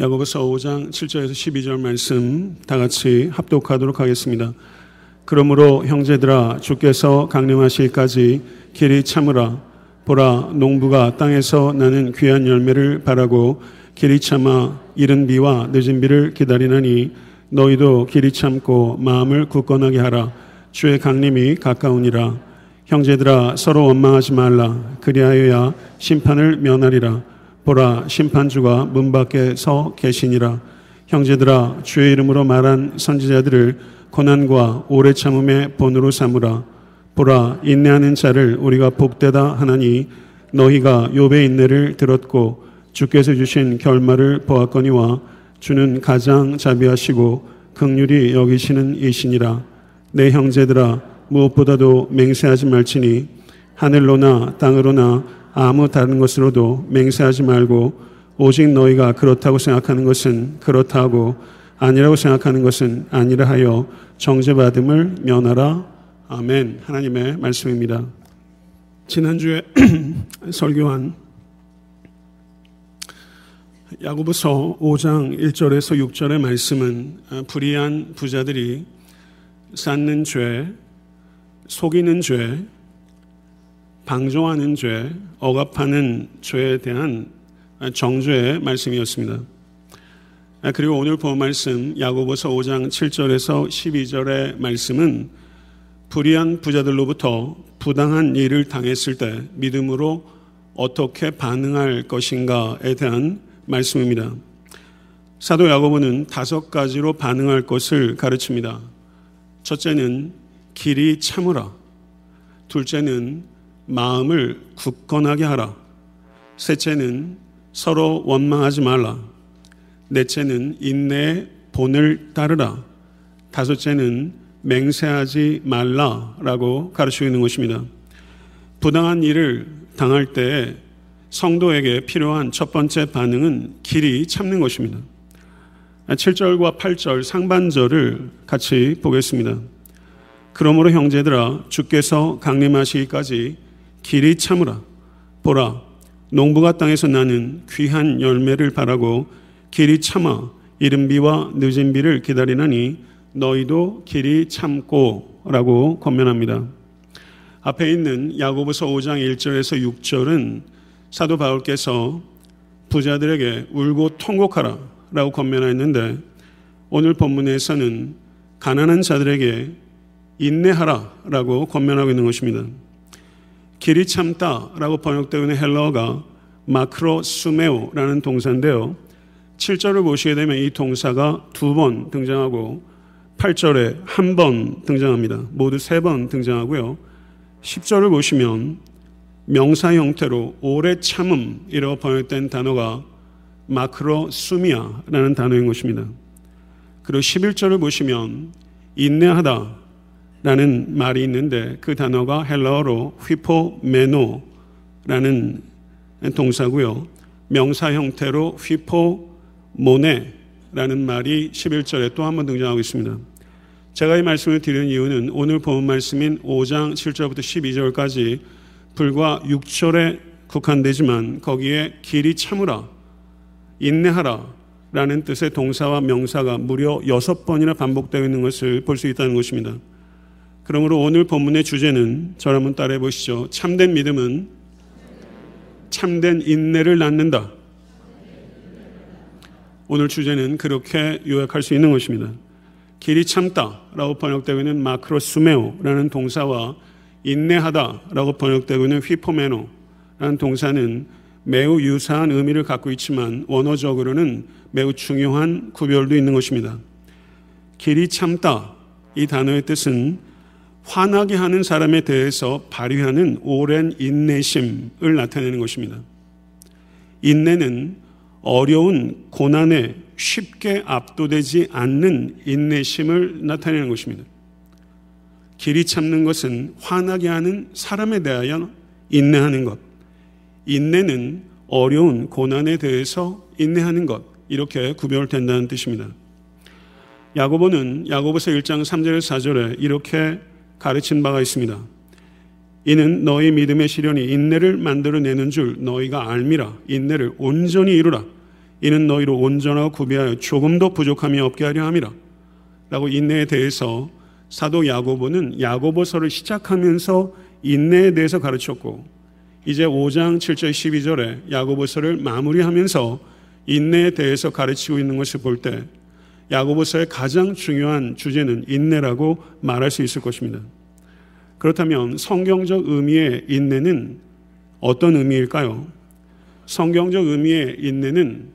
야고보서 5장 7절에서 12절 말씀 다 같이 합독하도록 하겠습니다. 그러므로 형제들아 주께서 강림하실까지 길이 참으라. 보라 농부가 땅에서 나는 귀한 열매를 바라고 길이 참아 이른 비와 늦은 비를 기다리나니 너희도 길이 참고 마음을 굳건하게 하라. 주의 강림이 가까우니라. 형제들아 서로 원망하지 말라. 그리하여야 심판을 면하리라 보라 심판주가 문 밖에 서 계시니라. 형제들아 주의 이름으로 말한 선지자들을 고난과 오래 참음의 본으로 삼으라. 보라 인내하는 자를 우리가 복되다 하나니 너희가 욥의 인내를 들었고 주께서 주신 결말을 보았거니와 주는 가장 자비하시고 극률이 여기시는 이시니라. 내 형제들아 무엇보다도 맹세하지 말지니 하늘로나 땅으로나 아무 다른 것으로도 맹세하지 말고 오직 너희가 그렇다고 생각하는 것은 그렇다고 아니라고 생각하는 것은 아니라 하여 정죄받음을 면하라. 아멘. 하나님의 말씀입니다. 지난주에 설교한 야고보서 5장 1절에서 6절의 말씀은 불의한 부자들이 쌓는 죄, 속이는 죄, 방종하는 죄, 억압하는 죄에 대한 정죄의 말씀이었습니다. 그리고 오늘 본 말씀 야고보서 5장 7절에서 12절의 말씀은 불의한 부자들로부터 부당한 일을 당했을 때 믿음으로 어떻게 반응할 것인가에 대한 말씀입니다. 사도 야고보는 다섯 가지로 반응할 것을 가르칩니다. 첫째는 길이 참으라. 둘째는 마음을 굳건하게 하라. 셋째는 서로 원망하지 말라. 넷째는 인내의 본을 따르라. 다섯째는 맹세하지 말라라고 가르치고 있는 것입니다. 부당한 일을 당할 때 성도에게 필요한 첫 번째 반응은 길이 참는 것입니다. 7절과 8절 상반절을 같이 보겠습니다. 그러므로 형제들아 주께서 강림하시기까지 길이 참으라. 보라, 농부가 땅에서 나는 귀한 열매를 바라고 길이 참아 이른 비와 늦은 비를 기다리나니 너희도 길이 참고 라고 권면합니다. 앞에 있는 야고보서 5장 1절에서 6절은 사도 바울께서 부자들에게 울고 통곡하라 라고 권면하였는데 오늘 본문에서는 가난한 자들에게 인내하라 라고 권면하고 있는 것입니다. 길이 참다라고 번역되어 있는 헬러가 마크로 수메오라는 동사인데요. 7절을 보시게 되면 이 동사가 두 번 등장하고 8절에 한 번 등장합니다. 모두 세 번 등장하고요. 10절을 보시면 명사 형태로 오래 참음이라고 번역된 단어가 마크로 수미아라는 단어인 것입니다. 그리고 11절을 보시면 인내하다 라는 말이 있는데 그 단어가 헬라어로 휘포메노라는 동사고요. 명사 형태로 휘포모네라는 말이 11절에 또 한 번 등장하고 있습니다. 제가 이 말씀을 드리는 이유는 오늘 본 말씀인 5장 7절부터 12절까지 불과 6절에 국한되지만 거기에 길이 참으라, 인내하라 라는 뜻의 동사와 명사가 무려 6번이나 반복되어 있는 것을 볼 수 있다는 것입니다. 그러므로 오늘 본문의 주제는 저를 한번 따라해 보시죠. 참된 믿음은 참된 인내를 낳는다. 오늘 주제는 그렇게 요약할 수 있는 것입니다. 길이 참다라고 번역되고 있는 마크로스메오라는 동사와 인내하다라고 번역되고 있는 휘포메노라는 동사는 매우 유사한 의미를 갖고 있지만 원어적으로는 매우 중요한 구별도 있는 것입니다. 길이 참다 이 단어의 뜻은 화나게 하는 사람에 대해서 발휘하는 오랜 인내심을 나타내는 것입니다. 인내는 어려운 고난에 쉽게 압도되지 않는 인내심을 나타내는 것입니다. 길이 참는 것은 화나게 하는 사람에 대하여 인내하는 것. 인내는 어려운 고난에 대해서 인내하는 것. 이렇게 구별된다는 뜻입니다. 야고보는 야고보서 1장 3절 4절에 이렇게 가르친 바가 있습니다. 이는 너희 믿음의 시련이 인내를 만들어내는 줄 너희가 알미라. 인내를 온전히 이루라. 이는 너희로 온전하고 구비하여 조금도 부족함이 없게 하려 함이라. 라고 인내에 대해서 사도 야고보는 야고보서를 시작하면서 인내에 대해서 가르쳤고 이제 5장 7절 12절에 야고보서를 마무리하면서 인내에 대해서 가르치고 있는 것을 볼때 야고보서의 가장 중요한 주제는 인내라고 말할 수 있을 것입니다. 그렇다면 성경적 의미의 인내는 어떤 의미일까요? 성경적 의미의 인내는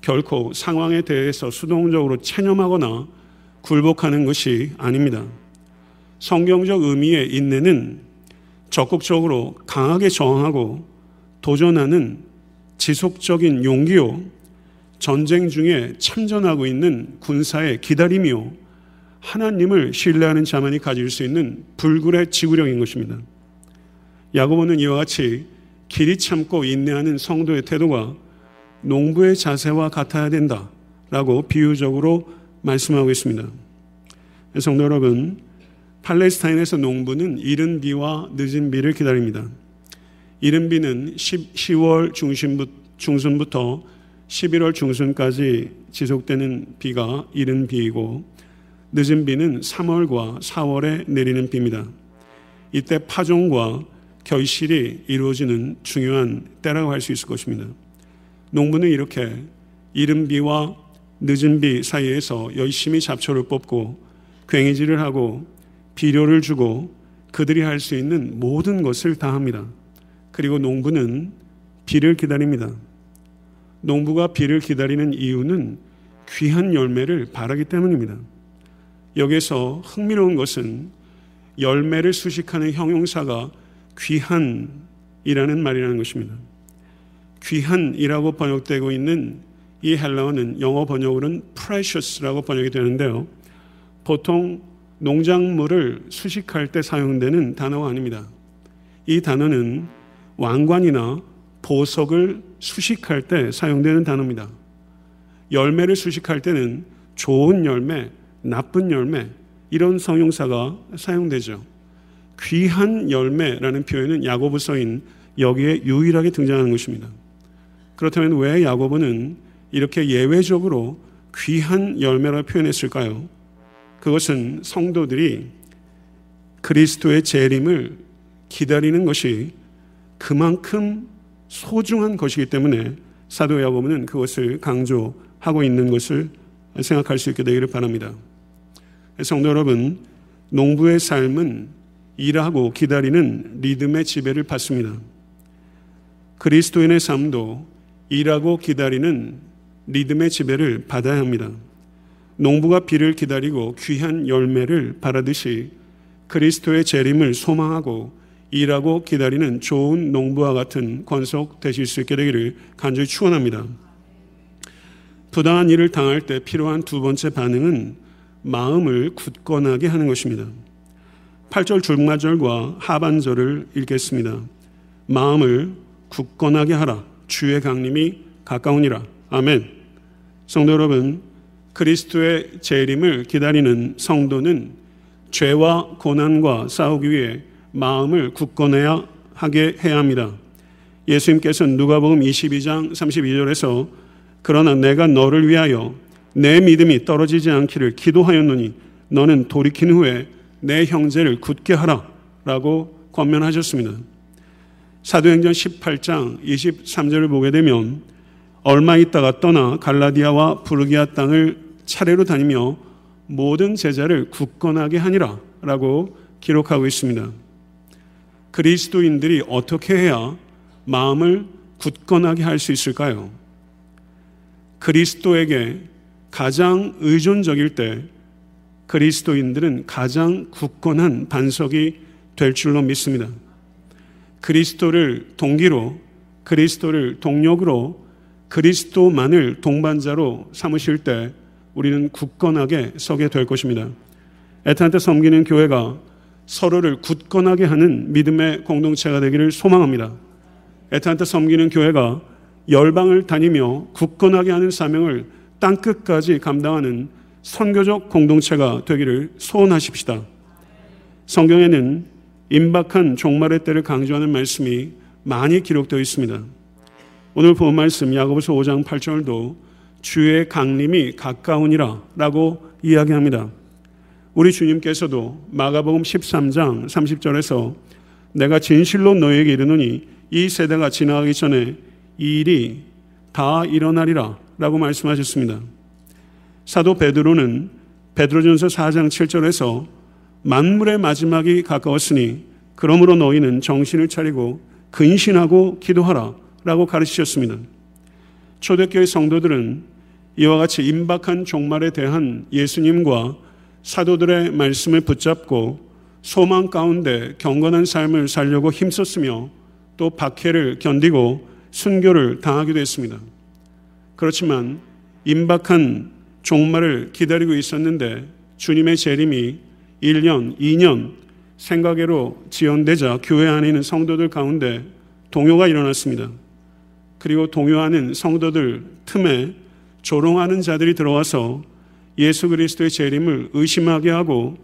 결코 상황에 대해서 수동적으로 체념하거나 굴복하는 것이 아닙니다. 성경적 의미의 인내는 적극적으로 강하게 저항하고 도전하는 지속적인 용기요, 전쟁 중에 참전하고 있는 군사의 기다림이요, 하나님을 신뢰하는 자만이 가질 수 있는 불굴의 지구력인 것입니다. 야고보는 이와 같이 길이 참고 인내하는 성도의 태도가 농부의 자세와 같아야 된다라고 비유적으로 말씀하고 있습니다. 성도 여러분, 팔레스타인에서 농부는 이른 비와 늦은 비를 기다립니다. 이른 비는 10, 월 중순부터 11월 중순까지 지속되는 비가 이른 비이고 늦은 비는 3월과 4월에 내리는 비입니다. 이때 파종과 결실이 이루어지는 중요한 때라고 할 수 있을 것입니다. 농부는 이렇게 이른 비와 늦은 비 사이에서 열심히 잡초를 뽑고 괭이질을 하고 비료를 주고 그들이 할 수 있는 모든 것을 다 합니다. 그리고 농부는 비를 기다립니다. 농부가 비를 기다리는 이유는 귀한 열매를 바라기 때문입니다. 여기서 흥미로운 것은 열매를 수식하는 형용사가 귀한이라는 말이라는 것입니다. 귀한이라고 번역되고 있는 이 헬라어는 영어 번역으로는 precious라고 번역이 되는데요. 보통 농작물을 수식할 때 사용되는 단어가 아닙니다. 이 단어는 왕관이나 보석을 수식할 때 사용되는 단어입니다. 열매를 수식할 때는 좋은 열매, 나쁜 열매, 이런 성용사가 사용되죠. 귀한 열매라는 표현은 야고보서인 여기에 유일하게 등장하는 것입니다. 그렇다면 왜 야고보는 이렇게 예외적으로 귀한 열매라 표현했을까요? 그것은 성도들이 그리스도의 재림을 기다리는 것이 그만큼 소중한 것이기 때문에 사도 야고보는 그것을 강조하고 있는 것을 생각할 수 있게 되기를 바랍니다. 성도 여러분, 농부의 삶은 일하고 기다리는 리듬의 지배를 받습니다. 그리스도인의 삶도 일하고 기다리는 리듬의 지배를 받아야 합니다. 농부가 비를 기다리고 귀한 열매를 바라듯이 그리스도의 재림을 소망하고 일하고 기다리는 좋은 농부와 같은 권속 되실 수 있게 되기를 간절히 축원합니다. 부당한 일을 당할 때 필요한 두 번째 반응은 마음을 굳건하게 하는 것입니다. 8절 중마절과 하반절을 읽겠습니다. 마음을 굳건하게 하라. 주의 강림이 가까우니라. 아멘. 성도 여러분, 그리스도의 재림을 기다리는 성도는 죄와 고난과 싸우기 위해 마음을 굳건해야 하게 해야 합니다. 예수님께서 누가복음 22장 32절에서 그러나 내가 너를 위하여 내 믿음이 떨어지지 않기를 기도하였노니 너는 돌이킨 후에 내 형제를 굳게 하라 라고 권면하셨습니다. 사도행전 18장 23절을 보게 되면 얼마 있다가 떠나 갈라디아와 부르기아 땅을 차례로 다니며 모든 제자를 굳건하게 하니라 라고 기록하고 있습니다. 그리스도인들이 어떻게 해야 마음을 굳건하게 할 수 있을까요? 그리스도에게 가장 의존적일 때 그리스도인들은 가장 굳건한 반석이 될 줄로 믿습니다. 그리스도를 동기로, 그리스도를 동력으로, 그리스도만을 동반자로 삼으실 때 우리는 굳건하게 서게 될 것입니다. 애타한테 섬기는 교회가 서로를 굳건하게 하는 믿음의 공동체가 되기를 소망합니다. 애타한테 섬기는 교회가 열방을 다니며 굳건하게 하는 사명을 땅끝까지 감당하는 선교적 공동체가 되기를 소원하십시다. 성경에는 임박한 종말의 때를 강조하는 말씀이 많이 기록되어 있습니다. 오늘 본 말씀 야고보서 5장 8절도 주의 강림이 가까우니라 라고 이야기합니다. 우리 주님께서도 마가복음 13장 30절에서 내가 진실로 너에게 이르노니 이 세대가 지나가기 전에 이 일이 다 일어나리라 라고 말씀하셨습니다. 사도 베드로는 베드로전서 4장 7절에서 만물의 마지막이 가까웠으니 그러므로 너희는 정신을 차리고 근신하고 기도하라 라고 가르치셨습니다. 초대교회 성도들은 이와 같이 임박한 종말에 대한 예수님과 사도들의 말씀을 붙잡고 소망 가운데 경건한 삶을 살려고 힘썼으며 또 박해를 견디고 순교를 당하기도 했습니다. 그렇지만 임박한 종말을 기다리고 있었는데 주님의 재림이 1년, 2년 생각외로 지연되자 교회 안에 있는 성도들 가운데 동요가 일어났습니다. 그리고 동요하는 성도들 틈에 조롱하는 자들이 들어와서 예수 그리스도의 재림을 의심하게 하고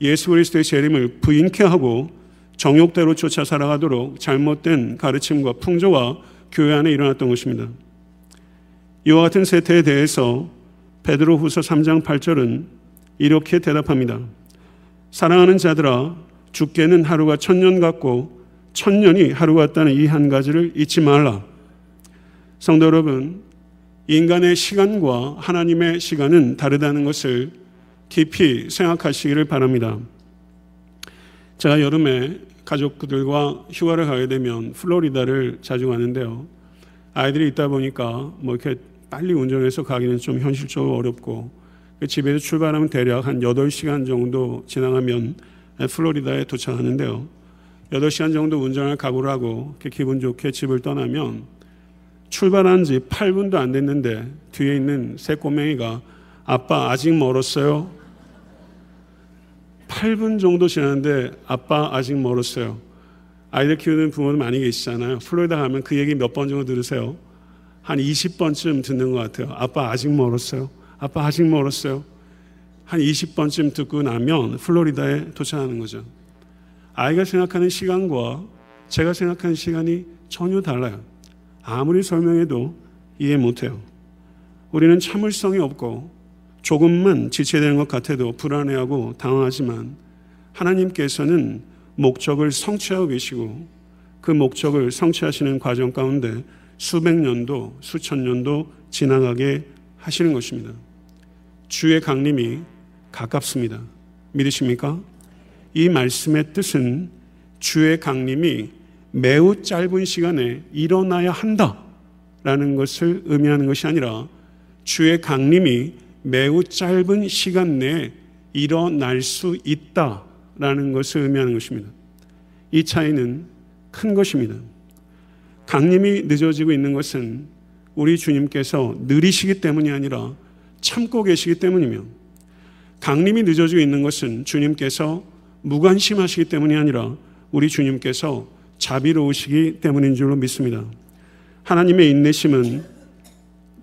예수 그리스도의 재림을 부인케 하고 정욕대로 쫓아 살아가도록 잘못된 가르침과 풍조와 교회 안에 일어났던 것입니다. 이와 같은 세태에 대해서 베드로 후서 3장 8절은 이렇게 대답합니다. 사랑하는 자들아, 죽게는 하루가 천년 같고 천년이 하루 같다는 이 한 가지를 잊지 말라. 성도 여러분, 인간의 시간과 하나님의 시간은 다르다는 것을 깊이 생각하시기를 바랍니다. 제가 여름에 가족들과 휴가를 가게 되면 플로리다를 자주 가는데요. 아이들이 있다 보니까 뭐 이렇게 빨리 운전해서 가기는 좀 현실적으로 어렵고 그 집에서 출발하면 대략 한 8시간 정도 지나가면 플로리다에 도착하는데요. 8시간 정도 운전을 각오를 하고 기분 좋게 집을 떠나면 출발한 지 8분도 안 됐는데 뒤에 있는 새 꼬맹이가 아빠 아직 멀었어요. 8분 정도 지났는데 아빠 아직 멀었어요. 아이들 키우는 부모들 많이 계시잖아요. 플로리다 가면 그 얘기 몇 번 정도 들으세요. 한 20번쯤 듣는 것 같아요. 아빠 아직 멀었어요. 아빠 아직 멀었어요. 한 20번쯤 듣고 나면 플로리다에 도착하는 거죠. 아이가 생각하는 시간과 제가 생각하는 시간이 전혀 달라요. 아무리 설명해도 이해 못해요. 우리는 참을성이 없고 조금만 지체되는 것 같아도 불안해하고 당황하지만 하나님께서는 목적을 성취하고 계시고 그 목적을 성취하시는 과정 가운데 수백 년도, 수천 년도 지나가게 하시는 것입니다. 주의 강림이 가깝습니다. 믿으십니까? 이 말씀의 뜻은 주의 강림이 매우 짧은 시간에 일어나야 한다라는 것을 의미하는 것이 아니라 주의 강림이 매우 짧은 시간 내에 일어날 수 있다라는 것을 의미하는 것입니다. 이 차이는 큰 것입니다. 강림이 늦어지고 있는 것은 우리 주님께서 느리시기 때문이 아니라 참고 계시기 때문이며 강림이 늦어지고 있는 것은 주님께서 무관심하시기 때문이 아니라 우리 주님께서 자비로우시기 때문인 줄로 믿습니다. 하나님의 인내심은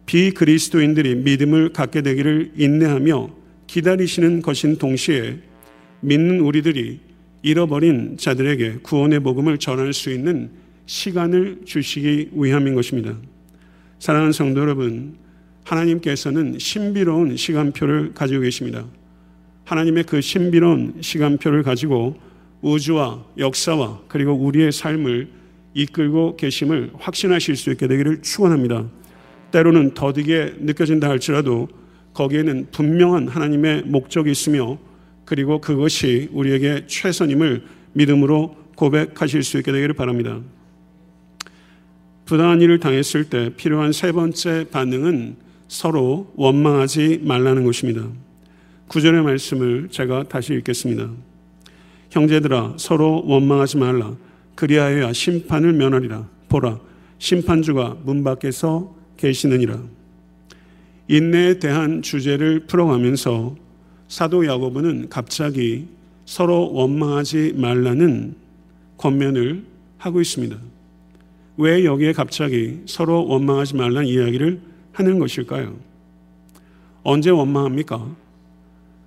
비그리스도인들이 믿음을 갖게 되기를 인내하며 기다리시는 것인 동시에 믿는 우리들이 잃어버린 자들에게 구원의 복음을 전할 수 있는 시간을 주시기 위함인 것입니다. 사랑하는 성도 여러분, 하나님께서는 신비로운 시간표를 가지고 계십니다. 하나님의 그 신비로운 시간표를 가지고 우주와 역사와 그리고 우리의 삶을 이끌고 계심을 확신하실 수 있게 되기를 축원합니다. 때로는 더디게 느껴진다 할지라도 거기에는 분명한 하나님의 목적이 있으며 그리고 그것이 우리에게 최선임을 믿음으로 고백하실 수 있게 되기를 바랍니다. 부당한 일을 당했을 때 필요한 세 번째 반응은 서로 원망하지 말라는 것입니다. 구절의 말씀을 제가 다시 읽겠습니다. 형제들아 서로 원망하지 말라. 그리하여야 심판을 면하리라. 보라 심판주가 문 밖에서 계시느니라. 인내에 대한 주제를 풀어가면서 사도 야고보는 갑자기 서로 원망하지 말라는 권면을 하고 있습니다. 왜 여기에 갑자기 서로 원망하지 말라는 이야기를 하는 것일까요? 언제 원망합니까?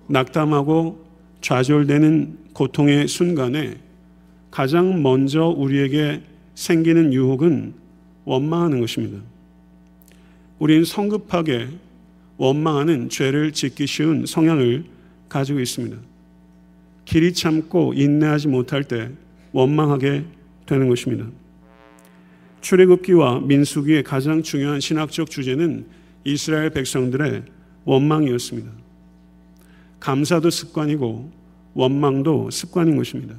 낙담하고 좌절되는 고통의 순간에 가장 먼저 우리에게 생기는 유혹은 원망하는 것입니다. 우리는 성급하게 원망하는 죄를 짓기 쉬운 성향을 가지고 있습니다. 길이 참고 인내하지 못할 때 원망하게 되는 것입니다. 출애굽기와 민수기의 가장 중요한 신학적 주제는 이스라엘 백성들의 원망이었습니다. 감사도 습관이고 원망도 습관인 것입니다.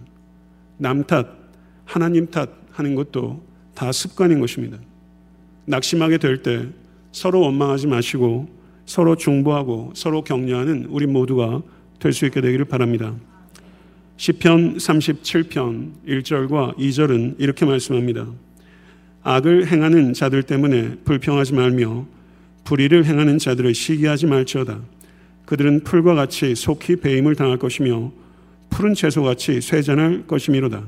남 탓, 하나님 탓 하는 것도 다 습관인 것입니다. 낙심하게 될 때 서로 원망하지 마시고 서로 중보하고 서로 격려하는 우리 모두가 될 수 있게 되기를 바랍니다. 시편 37편 1절과 2절은 이렇게 말씀합니다. 악을 행하는 자들 때문에 불평하지 말며 불의를 행하는 자들을 시기하지 말지어다. 그들은 풀과 같이 속히 배임을 당할 것이며 푸른 채소같이 쇠잔할 것이미로다.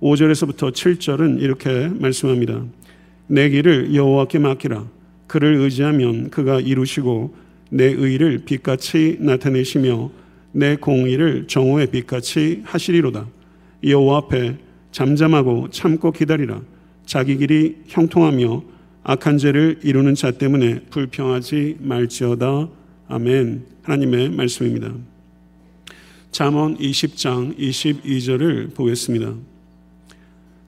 5절에서부터 7절은 이렇게 말씀합니다. 내 길을 여호와께 맡기라. 그를 의지하면 그가 이루시고 내 의를 빛같이 나타내시며 내 공의를 정오의 빛같이 하시리로다. 여호와 앞에 잠잠하고 참고 기다리라. 자기 길이 형통하며 악한 죄를 이루는 자 때문에 불평하지 말지어다. 아멘. 하나님의 말씀입니다. 잠언 20장 22절을 보겠습니다.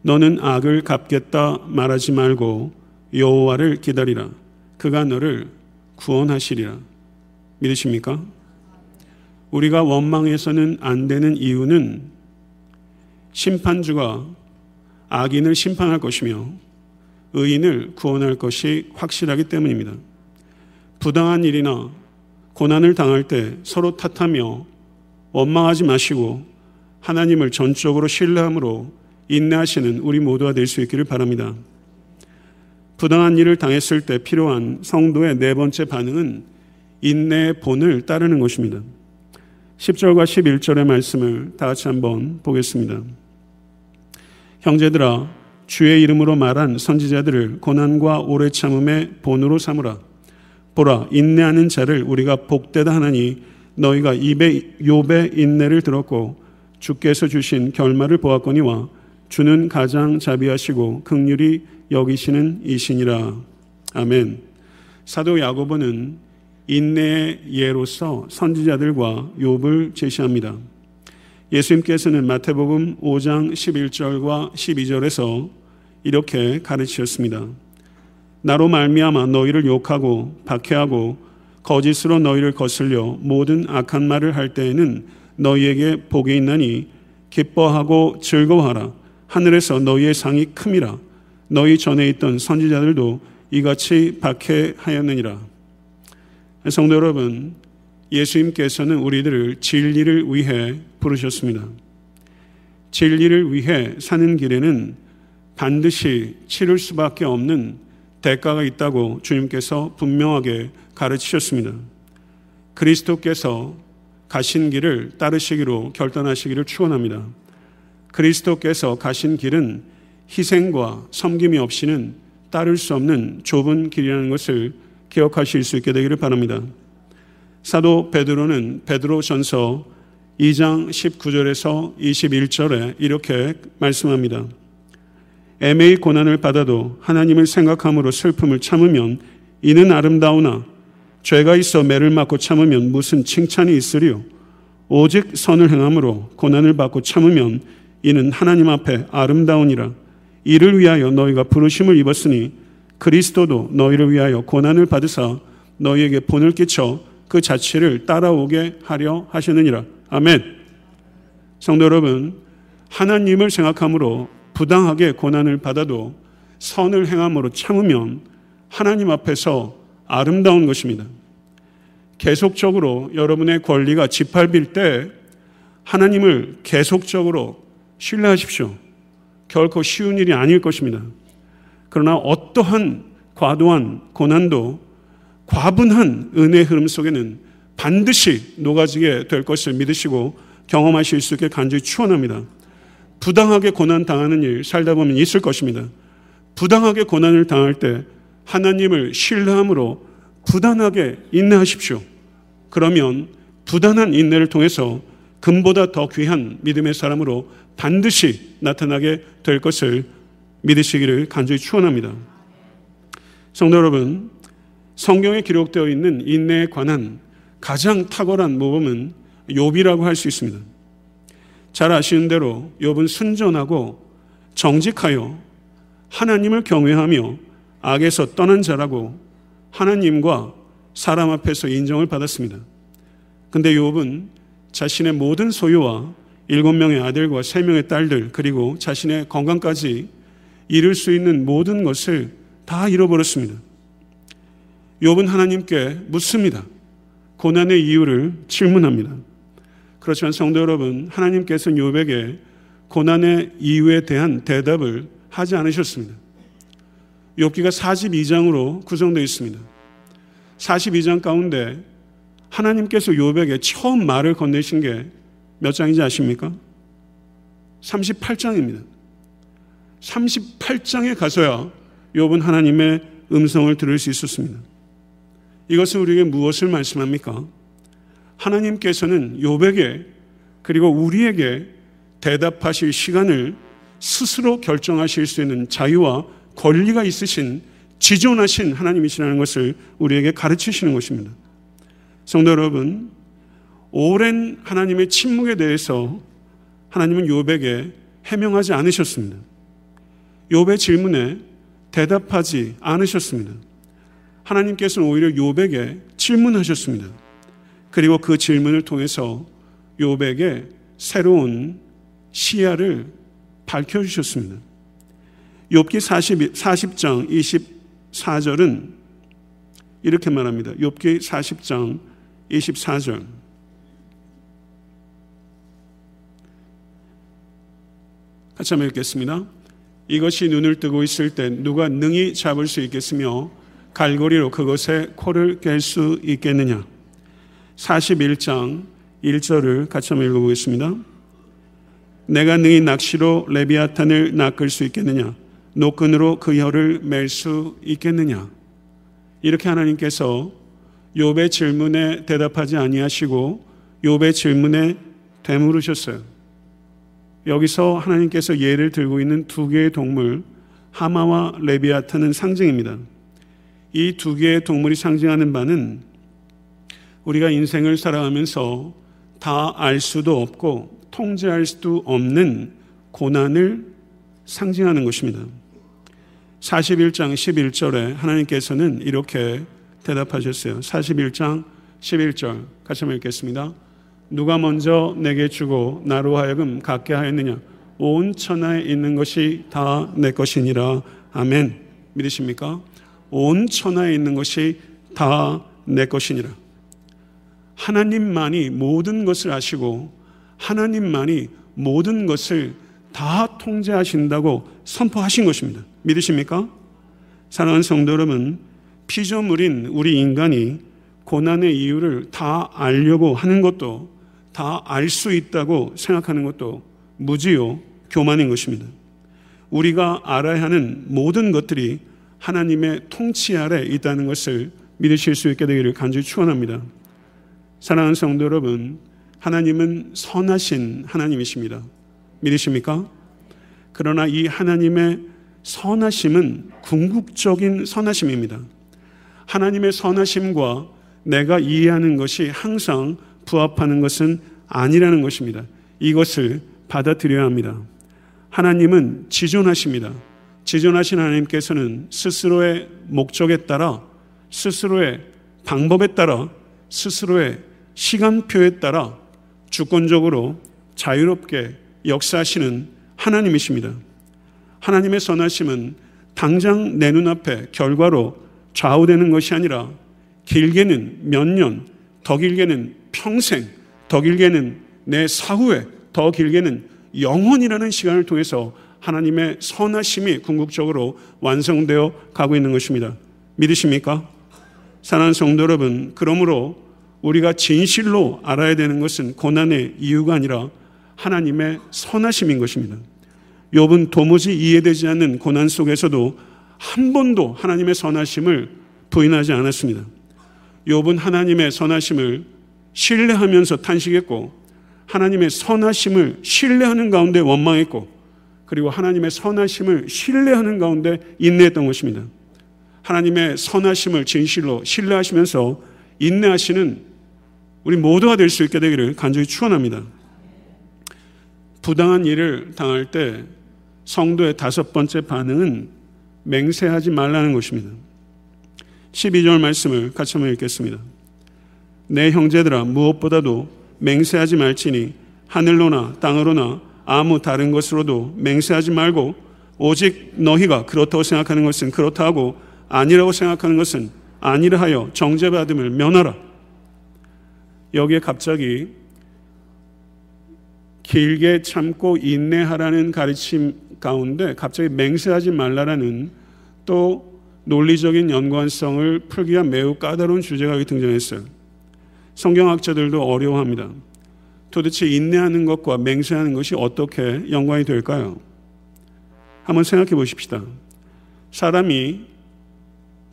너는 악을 갚겠다 말하지 말고 여호와를 기다리라. 그가 너를 구원하시리라. 믿으십니까? 우리가 원망해서는 안 되는 이유는 심판주가 악인을 심판할 것이며 의인을 구원할 것이 확실하기 때문입니다. 부당한 일이나 고난을 당할 때 서로 탓하며 원망하지 마시고 하나님을 전적으로 신뢰함으로 인내하시는 우리 모두가 될 수 있기를 바랍니다. 부당한 일을 당했을 때 필요한 성도의 네 번째 반응은 인내의 본을 따르는 것입니다. 10절과 11절의 말씀을 다 같이 한번 보겠습니다. 형제들아, 주의 이름으로 말한 선지자들을 고난과 오래 참음의 본으로 삼으라. 보라, 인내하는 자를 우리가 복되다 하나니 너희가 입에 욥의 인내를 들었고 주께서 주신 결말을 보았거니와 주는 가장 자비하시고 극률이 여기시는 이신이라. 아멘. 사도 야고보는 인내의 예로서 선지자들과 욥을 제시합니다. 예수님께서는 마태복음 5장 11절과 12절에서 이렇게 가르치셨습니다. 나로 말미암아 너희를 욕하고 박해하고 거짓으로 너희를 거슬려 모든 악한 말을 할 때에는 너희에게 복이 있나니 기뻐하고 즐거워하라. 하늘에서 너희의 상이 큼이라. 너희 전에 있던 선지자들도 이같이 박해하였느니라. 성도 여러분, 예수님께서는 우리들을 진리를 위해 부르셨습니다. 진리를 위해 사는 길에는 반드시 치를 수밖에 없는 대가가 있다고 주님께서 분명하게 가르치셨습니다. 그리스도께서 가신 길을 따르시기로 결단하시기를 축원합니다. 그리스도께서 가신 길은 희생과 섬김이 없이는 따를 수 없는 좁은 길이라는 것을 기억하실 수 있게 되기를 바랍니다. 사도 베드로는 베드로 전서 2장 19절에서 21절에 이렇게 말씀합니다. 애매히 고난을 받아도 하나님을 생각함으로 슬픔을 참으면 이는 아름다우나 죄가 있어 매를 맞고 참으면 무슨 칭찬이 있으리요. 오직 선을 행함으로 고난을 받고 참으면 이는 하나님 앞에 아름다우니라. 이를 위하여 너희가 부르심을 입었으니 그리스도도 너희를 위하여 고난을 받으사 너희에게 본을 끼쳐 그 자체를 따라오게 하려 하시느니라. 아멘. 성도 여러분, 하나님을 생각함으로 부당하게 고난을 받아도 선을 행함으로 참으면 하나님 앞에서 아름다운 것입니다. 계속적으로 여러분의 권리가 짓밟힐 때 하나님을 계속적으로 신뢰하십시오. 결코 쉬운 일이 아닐 것입니다. 그러나 어떠한 과도한 고난도 과분한 은혜의 흐름 속에는 반드시 녹아지게 될 것을 믿으시고 경험하실 수 있게 간절히 추원합니다. 부당하게 고난 당하는 일 살다 보면 있을 것입니다. 부당하게 고난을 당할 때 하나님을 신뢰함으로 부단하게 인내하십시오. 그러면 부단한 인내를 통해서 금보다 더 귀한 믿음의 사람으로 반드시 나타나게 될 것을 믿으시기를 간절히 축원합니다. 성도 여러분, 성경에 기록되어 있는 인내에 관한 가장 탁월한 모범은 욥이라고 할 수 있습니다. 잘 아시는 대로 욥은 순전하고 정직하여 하나님을 경외하며 악에서 떠난 자라고 하나님과 사람 앞에서 인정을 받았습니다. 근데 욥은 자신의 모든 소유와 일곱 명의 아들과 세 명의 딸들 그리고 자신의 건강까지 이룰 수 있는 모든 것을 다 잃어버렸습니다. 욥은 하나님께 묻습니다. 고난의 이유를 질문합니다. 그렇지만 성도 여러분, 하나님께서는 욥에게 고난의 이유에 대한 대답을 하지 않으셨습니다. 욥기가 42장으로 구성되어 있습니다. 42장 가운데 하나님께서 욥에게 처음 말을 건네신 게 몇 장인지 아십니까? 38장입니다. 38장에 가서야 욥은 하나님의 음성을 들을 수 있었습니다. 이것은 우리에게 무엇을 말씀합니까? 하나님께서는 욥에게 그리고 우리에게 대답하실 시간을 스스로 결정하실 수 있는 자유와 권리가 있으신 지존하신 하나님이시라는 것을 우리에게 가르치시는 것입니다. 성도 여러분, 오랜 하나님의 침묵에 대해서 하나님은 욥에게 해명하지 않으셨습니다. 욥의 질문에 대답하지 않으셨습니다. 하나님께서는 오히려 욥에게 질문하셨습니다. 그리고 그 질문을 통해서 욥에게 새로운 시야를 밝혀 주셨습니다. 욥기 40, 40장 24절은 이렇게 말합니다. 욥기 40장 24절. 같이 한번 읽겠습니다. 이것이 눈을 뜨고 있을 때 누가 능히 잡을 수 있겠으며 갈고리로 그것에 코를 깰 수 있겠느냐. 41장 1절을 같이 한번 읽어보겠습니다. 내가 능히 낚시로 레비아탄을 낚을 수 있겠느냐? 노끈으로 그 혀를 맬 수 있겠느냐? 이렇게 하나님께서 욥의 질문에 대답하지 아니하시고 욥의 질문에 되물으셨어요. 여기서 하나님께서 예를 들고 있는 두 개의 동물 하마와 레비아탄은 상징입니다. 이 두 개의 동물이 상징하는 바는 우리가 인생을 살아가면서 다 알 수도 없고 통제할 수도 없는 고난을 상징하는 것입니다. 41장 11절에 하나님께서는 이렇게 대답하셨어요. 41장 11절 같이 한번 읽겠습니다. 누가 먼저 내게 주고 나로 하여금 갖게 하였느냐? 온 천하에 있는 것이 다 내 것이니라. 아멘. 믿으십니까? 온 천하에 있는 것이 다 내 것이니라. 하나님만이 모든 것을 아시고 하나님만이 모든 것을 다 통제하신다고 선포하신 것입니다. 믿으십니까? 사랑하는 성도 여러분, 피조물인 우리 인간이 고난의 이유를 다 알려고 하는 것도 다 알 수 있다고 생각하는 것도 무지요 교만인 것입니다. 우리가 알아야 하는 모든 것들이 하나님의 통치 아래 있다는 것을 믿으실 수 있게 되기를 간절히 축원합니다. 사랑하는 성도 여러분, 하나님은 선하신 하나님이십니다. 믿으십니까? 그러나 이 하나님의 선하심은 궁극적인 선하심입니다. 하나님의 선하심과 내가 이해하는 것이 항상 부합하는 것은 아니라는 것입니다. 이것을 받아들여야 합니다. 하나님은 지존하십니다. 지존하신 하나님께서는 스스로의 목적에 따라 스스로의 방법에 따라 스스로의 시간표에 따라 주권적으로 자유롭게 역사하시는 하나님이십니다. 하나님의 선하심은 당장 내 눈앞에 결과로 좌우되는 것이 아니라 길게는 몇 년, 더 길게는 평생, 더 길게는 내 사후에, 더 길게는 영원이라는 시간을 통해서 하나님의 선하심이 궁극적으로 완성되어 가고 있는 것입니다. 믿으십니까? 사랑하는 성도 여러분, 그러므로 우리가 진실로 알아야 되는 것은 고난의 이유가 아니라 하나님의 선하심인 것입니다. 욥은 도무지 이해되지 않는 고난 속에서도 한 번도 하나님의 선하심을 부인하지 않았습니다. 욥은 하나님의 선하심을 신뢰하면서 탄식했고 하나님의 선하심을 신뢰하는 가운데 원망했고 그리고 하나님의 선하심을 신뢰하는 가운데 인내했던 것입니다. 하나님의 선하심을 진실로 신뢰하시면서 인내하시는 우리 모두가 될 수 있게 되기를 간절히 축원합니다. 부당한 일을 당할 때 성도의 다섯 번째 반응은 맹세하지 말라는 것입니다. 12절 말씀을 같이 한번 읽겠습니다. 내 형제들아 무엇보다도 맹세하지 말지니 하늘로나 땅으로나 아무 다른 것으로도 맹세하지 말고 오직 너희가 그렇다고 생각하는 것은 그렇다 하고 아니라고 생각하는 것은 아니라 하여 정죄받음을 면하라. 여기에 갑자기 길게 참고 인내하라는 가르침 가운데 갑자기 맹세하지 말라라는 또 논리적인 연관성을 풀기가 매우 까다로운 주제가 등장했어요. 성경학자들도 어려워합니다. 도대체 인내하는 것과 맹세하는 것이 어떻게 연관이 될까요? 한번 생각해 보십시다. 사람이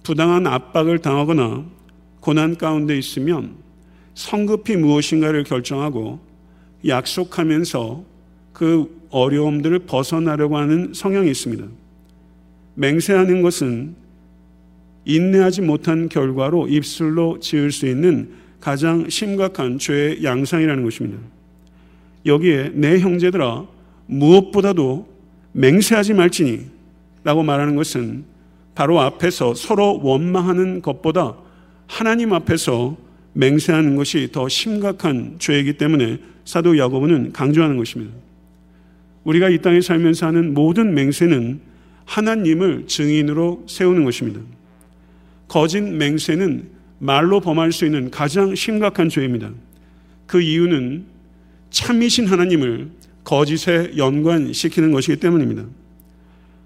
부당한 압박을 당하거나 고난 가운데 있으면 성급히 무엇인가를 결정하고 약속하면서 그 어려움들을 벗어나려고 하는 성향이 있습니다. 맹세하는 것은 인내하지 못한 결과로 입술로 지을 수 있는 가장 심각한 죄의 양상이라는 것입니다. 여기에 내 형제들아 무엇보다도 맹세하지 말지니 라고 말하는 것은 바로 앞에서 서로 원망하는 것보다 하나님 앞에서 맹세하는 것이 더 심각한 죄이기 때문에 사도 야고보는 강조하는 것입니다. 우리가 이 땅에 살면서 하는 모든 맹세는 하나님을 증인으로 세우는 것입니다. 거짓 맹세는 말로 범할 수 있는 가장 심각한 죄입니다. 그 이유는 참이신 하나님을 거짓에 연관시키는 것이기 때문입니다.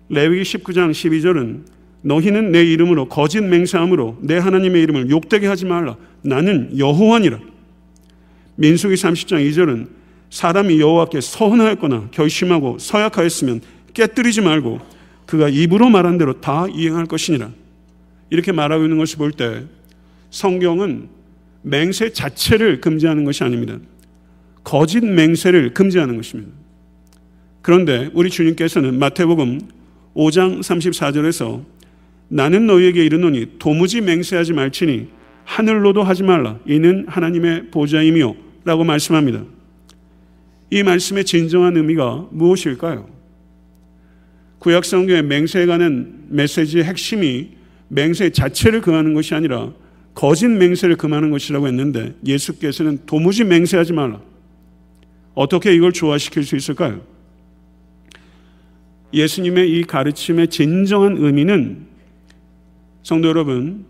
레위기 19장 12절은 너희는 내 이름으로 거짓 맹세함으로 내 하나님의 이름을 욕되게 하지 말라. 나는 여호와니라. 민수기 30장 2절은 사람이 여호와께 서운하였거나 결심하고 서약하였으면 깨뜨리지 말고 그가 입으로 말한 대로 다 이행할 것이니라. 이렇게 말하고 있는 것을 볼 때 성경은 맹세 자체를 금지하는 것이 아닙니다. 거짓 맹세를 금지하는 것입니다. 그런데 우리 주님께서는 마태복음 5장 34절에서 나는 너희에게 이르노니 도무지 맹세하지 말지니 하늘로도 하지 말라. 이는 하나님의 보좌이며 라고 말씀합니다. 이 말씀의 진정한 의미가 무엇일까요? 구약 성경의 맹세에 관한 메시지의 핵심이 맹세 자체를 금하는 것이 아니라 거짓 맹세를 금하는 것이라고 했는데 예수께서는 도무지 맹세하지 말라. 어떻게 이걸 조화시킬 수 있을까요? 예수님의 이 가르침의 진정한 의미는 성도 여러분,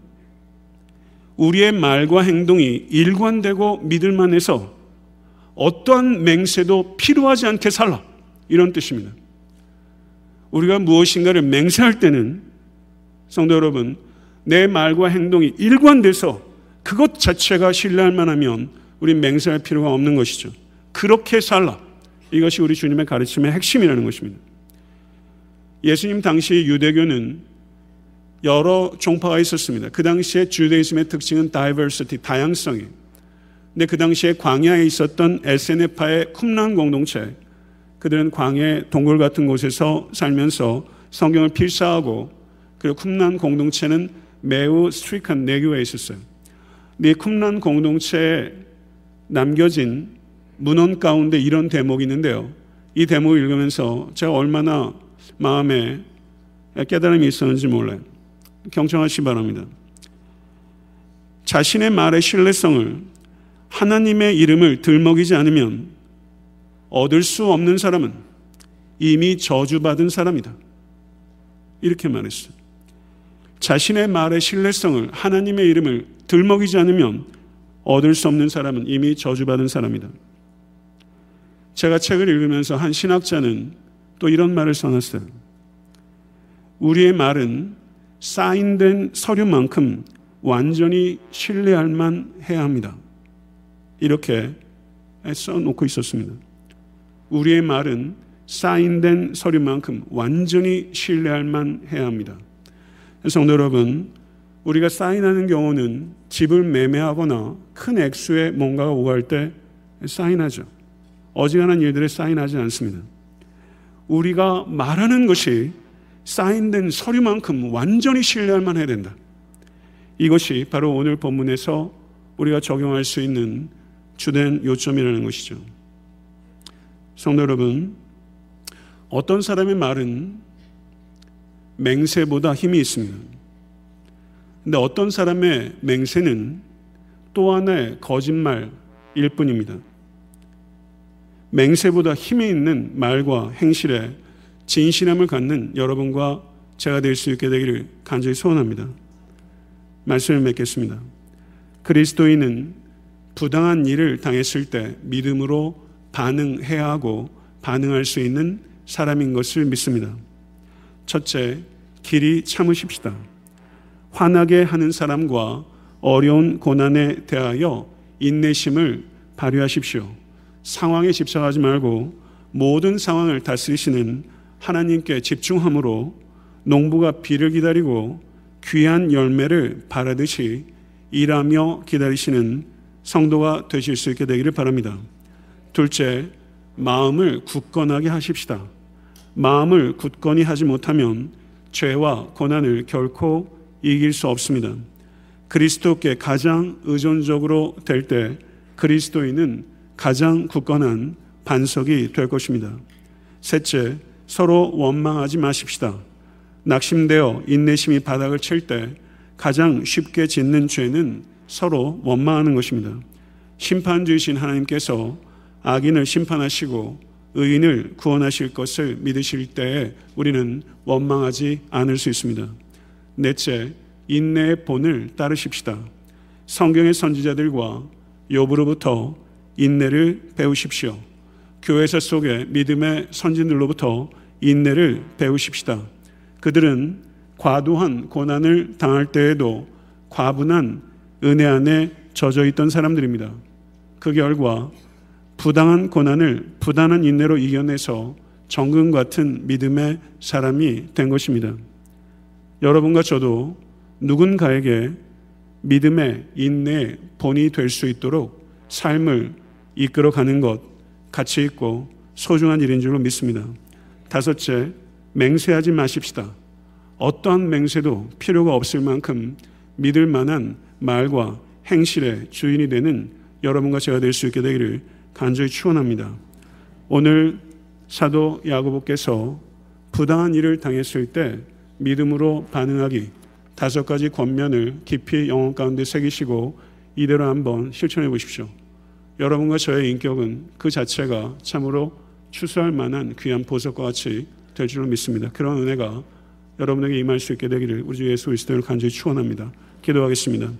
우리의 말과 행동이 일관되고 믿을만 해서 어떠한 맹세도 필요하지 않게 살라. 이런 뜻입니다. 우리가 무엇인가를 맹세할 때는 성도 여러분, 내 말과 행동이 일관돼서 그것 자체가 신뢰할 만하면 우리 맹세할 필요가 없는 것이죠. 그렇게 살라. 이것이 우리 주님의 가르침의 핵심이라는 것입니다. 예수님 당시 유대교는 여러 종파가 있었습니다. 그 당시에 주대이즘의 특징은 다이버시티, 다양성이. 근데 그 당시에 광야에 있었던 SNF파의 쿰란 공동체, 그들은 광야 동굴 같은 곳에서 살면서 성경을 필사하고 그리고 쿰란 공동체는 매우 스트릭한 내교에 있었어요. 이 쿰란 공동체에 남겨진 문헌 가운데 이런 대목이 있는데요. 이 대목을 읽으면서 제가 얼마나 마음에 깨달음이 있었는지 몰라요. 경청하시 기 바랍니다. 자신의 말의 신뢰성을 하나님의 이름을 들먹이지 않으면 얻을 수 없는 사람은 이미 저주받은 사람이다. 이렇게 말했어요. 자신의 말의 신뢰성을 하나님의 이름을 들먹이지 않으면 얻을 수 없는 사람은 이미 저주받은 사람이다. 제가 책을 읽으면서 한 신학자는 또 이런 말을 써놨어요. 우리의 말은 사인된 서류만큼 완전히 신뢰할 만 해야 합니다. 이렇게 써놓고 있었습니다. 우리의 말은 사인된 서류만큼 완전히 신뢰할 만 해야 합니다. 성도 여러분, 우리가 사인하는 경우는 집을 매매하거나 큰 액수의 뭔가가 오갈 때 사인하죠. 어지간한 일들에 사인하지 않습니다. 우리가 말하는 것이 사인된 서류만큼 완전히 신뢰할 만해야 된다. 이것이 바로 오늘 본문에서 우리가 적용할 수 있는 주된 요점이라는 것이죠. 성도 여러분, 어떤 사람의 말은 맹세보다 힘이 있습니다. 근데 어떤 사람의 맹세는 또 하나의 거짓말일 뿐입니다. 맹세보다 힘이 있는 말과 행실에 진실함을 갖는 여러분과 제가 될 수 있게 되기를 간절히 소원합니다. 말씀을 맺겠습니다. 그리스도인은 부당한 일을 당했을 때 믿음으로 반응해야 하고 반응할 수 있는 사람인 것을 믿습니다. 첫째, 길이 참으십시다. 화나게 하는 사람과 어려운 고난에 대하여 인내심을 발휘하십시오. 상황에 집착하지 말고 모든 상황을 다스리시는 하나님께 집중함으로 농부가 비를 기다리고 귀한 열매를 바라듯이 일하며 기다리시는 성도가 되실 수 있게 되기를 바랍니다. 둘째, 마음을 굳건하게 하십시다. 마음을 굳건히 하지 못하면 죄와 고난을 결코 이길 수 없습니다. 그리스도께 가장 의존적으로 될 때 그리스도인은 가장 굳건한 반석이 될 것입니다. 셋째, 서로 원망하지 마십시다. 낙심되어 인내심이 바닥을 칠 때 가장 쉽게 짓는 죄는 서로 원망하는 것입니다. 심판주이신 하나님께서 악인을 심판하시고 의인을 구원하실 것을 믿으실 때에 우리는 원망하지 않을 수 있습니다. 넷째, 인내의 본을 따르십시다. 성경의 선지자들과 욥으로부터 인내를 배우십시오. 교회사 속의 믿음의 선진들로부터 인내를 배우십시다. 그들은 과도한 고난을 당할 때에도 과분한 은혜 안에 젖어 있던 사람들입니다. 그 결과 부당한 고난을 부단한 인내로 이겨내서 정금 같은 믿음의 사람이 된 것입니다. 여러분과 저도 누군가에게 믿음의 인내의 본이 될 수 있도록 삶을 이끌어 가는 것 가치 있고 소중한 일인 줄로 믿습니다. 다섯째, 맹세하지 마십시다. 어떠한 맹세도 필요가 없을 만큼 믿을 만한 말과 행실의 주인이 되는 여러분과 제가 될 수 있게 되기를 간절히 축원합니다. 오늘 사도 야고보께서 부당한 일을 당했을 때 믿음으로 반응하기 다섯 가지 권면을 깊이 영혼 가운데 새기시고 이대로 한번 실천해 보십시오. 여러분과 저의 인격은 그 자체가 참으로 추수할 만한 귀한 보석과 같이 될 줄로 믿습니다. 그런 은혜가 여러분에게 임할 수 있게 되기를 우리 주 예수 그리스도를 간절히 축원합니다. 기도하겠습니다.